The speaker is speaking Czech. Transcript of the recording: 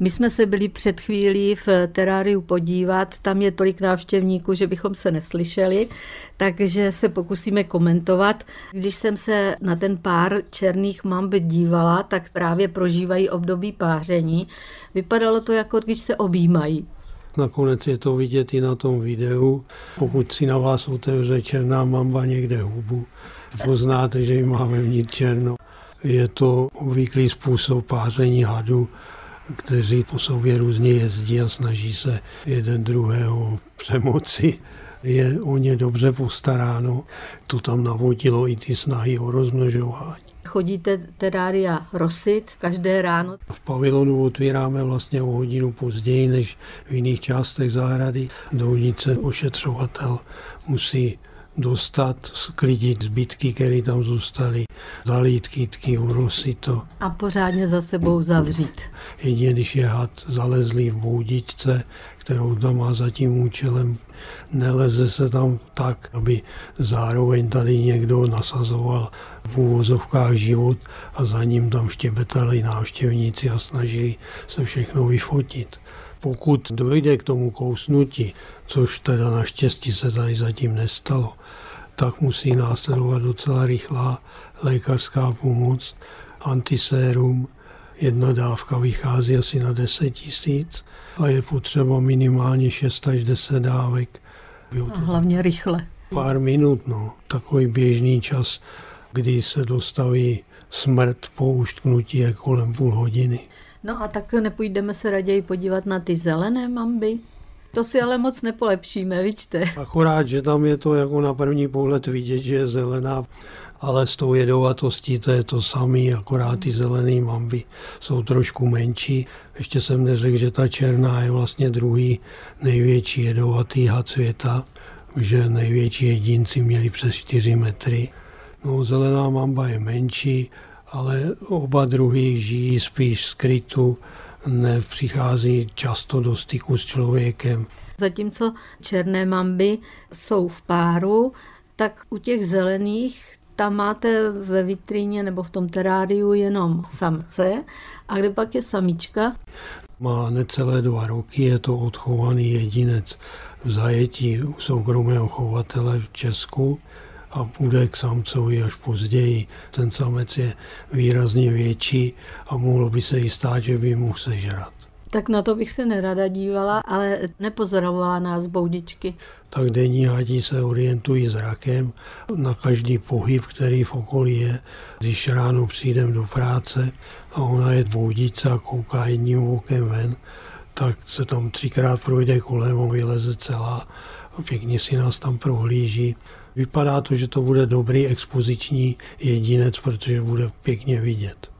My jsme se byli před chvílí v teráriu podívat, tam je tolik návštěvníků, že bychom se neslyšeli, takže se pokusíme komentovat. Když jsem se na ten pár černých mamb dívala, tak právě prožívají období páření. Vypadalo to jako když se objímají. Nakonec je to vidět i na tom videu. Pokud si na vás otevře černá mamba někde hubu, poznáte, že ji máme vnitř černo. Je to obvyklý způsob páření hadu, kteří po sobě různě jezdí a snaží se jeden druhého přemoci. Je o ně dobře postaráno. To tam navodilo i ty snahy o rozmnožování. Chodíte terária rosit každé ráno? V pavilonu otvíráme vlastně o hodinu později než v jiných částech zahrady. Dovnitř ošetřovatel musí dostat, sklidit zbytky, které tam zůstaly, zalít kytky, urosit to. A pořádně za sebou zavřít. Jedině, když je had zalezlý v boudičce, kterou tam má za tím účelem, neleze se tam tak, aby zároveň tady někdo nasazoval v úvozovkách život a za ním tam štěbetali návštěvníci a snažili se všechno vyfotit. Pokud dojde k tomu kousnutí, což teda naštěstí se tady zatím nestalo, tak musí následovat docela rychlá lékařská pomoc, antisérum, jedna dávka vychází asi na 10 tisíc a je potřeba minimálně 6 až 10 dávek. A hlavně rychle. Pár minut, no. Takový běžný čas, kdy se dostaví smrt po uštknutí je kolem půl hodiny. No a tak nepůjdeme se raději podívat na ty zelené mamby? To si ale moc nepolepšíme, vidíte. Akorát, že tam je to jako na první pohled vidět, že je zelená, ale s tou jedovatostí to je to samé, akorát ty zelené mamby jsou trošku menší. Ještě jsem neřekl, že ta černá je vlastně druhý největší jedovatý had světa, že největší jedinci měli přes 4 metry. No, zelená mamba je menší, ale oba druhy žijí spíš skrytu, nepřichází často do styku s člověkem. Zatímco černé mamby jsou v páru, tak u těch zelených tam máte ve vitríně nebo v tom teráriu jenom samce a kde pak je samička? Má necelé dva roky, je to odchovaný jedinec v zajetí u soukromého chovatele v Česku a půjde k samcovi až později. Ten samec je výrazně větší a mohlo by se i stát, že by mohl sežrat. Tak na to bych se nerada dívala, ale nepozorovala nás boudičky. Tak denní hadí se orientují zrakem na každý pohyb, který v okolí je. Když ráno přijdem do práce a ona je boudice a kouká jedním okem ven, tak se tam třikrát projde kolem a vyleze celá a pěkně si nás tam prohlíží. Vypadá to, že to bude dobrý expoziční jedinec, protože bude pěkně vidět.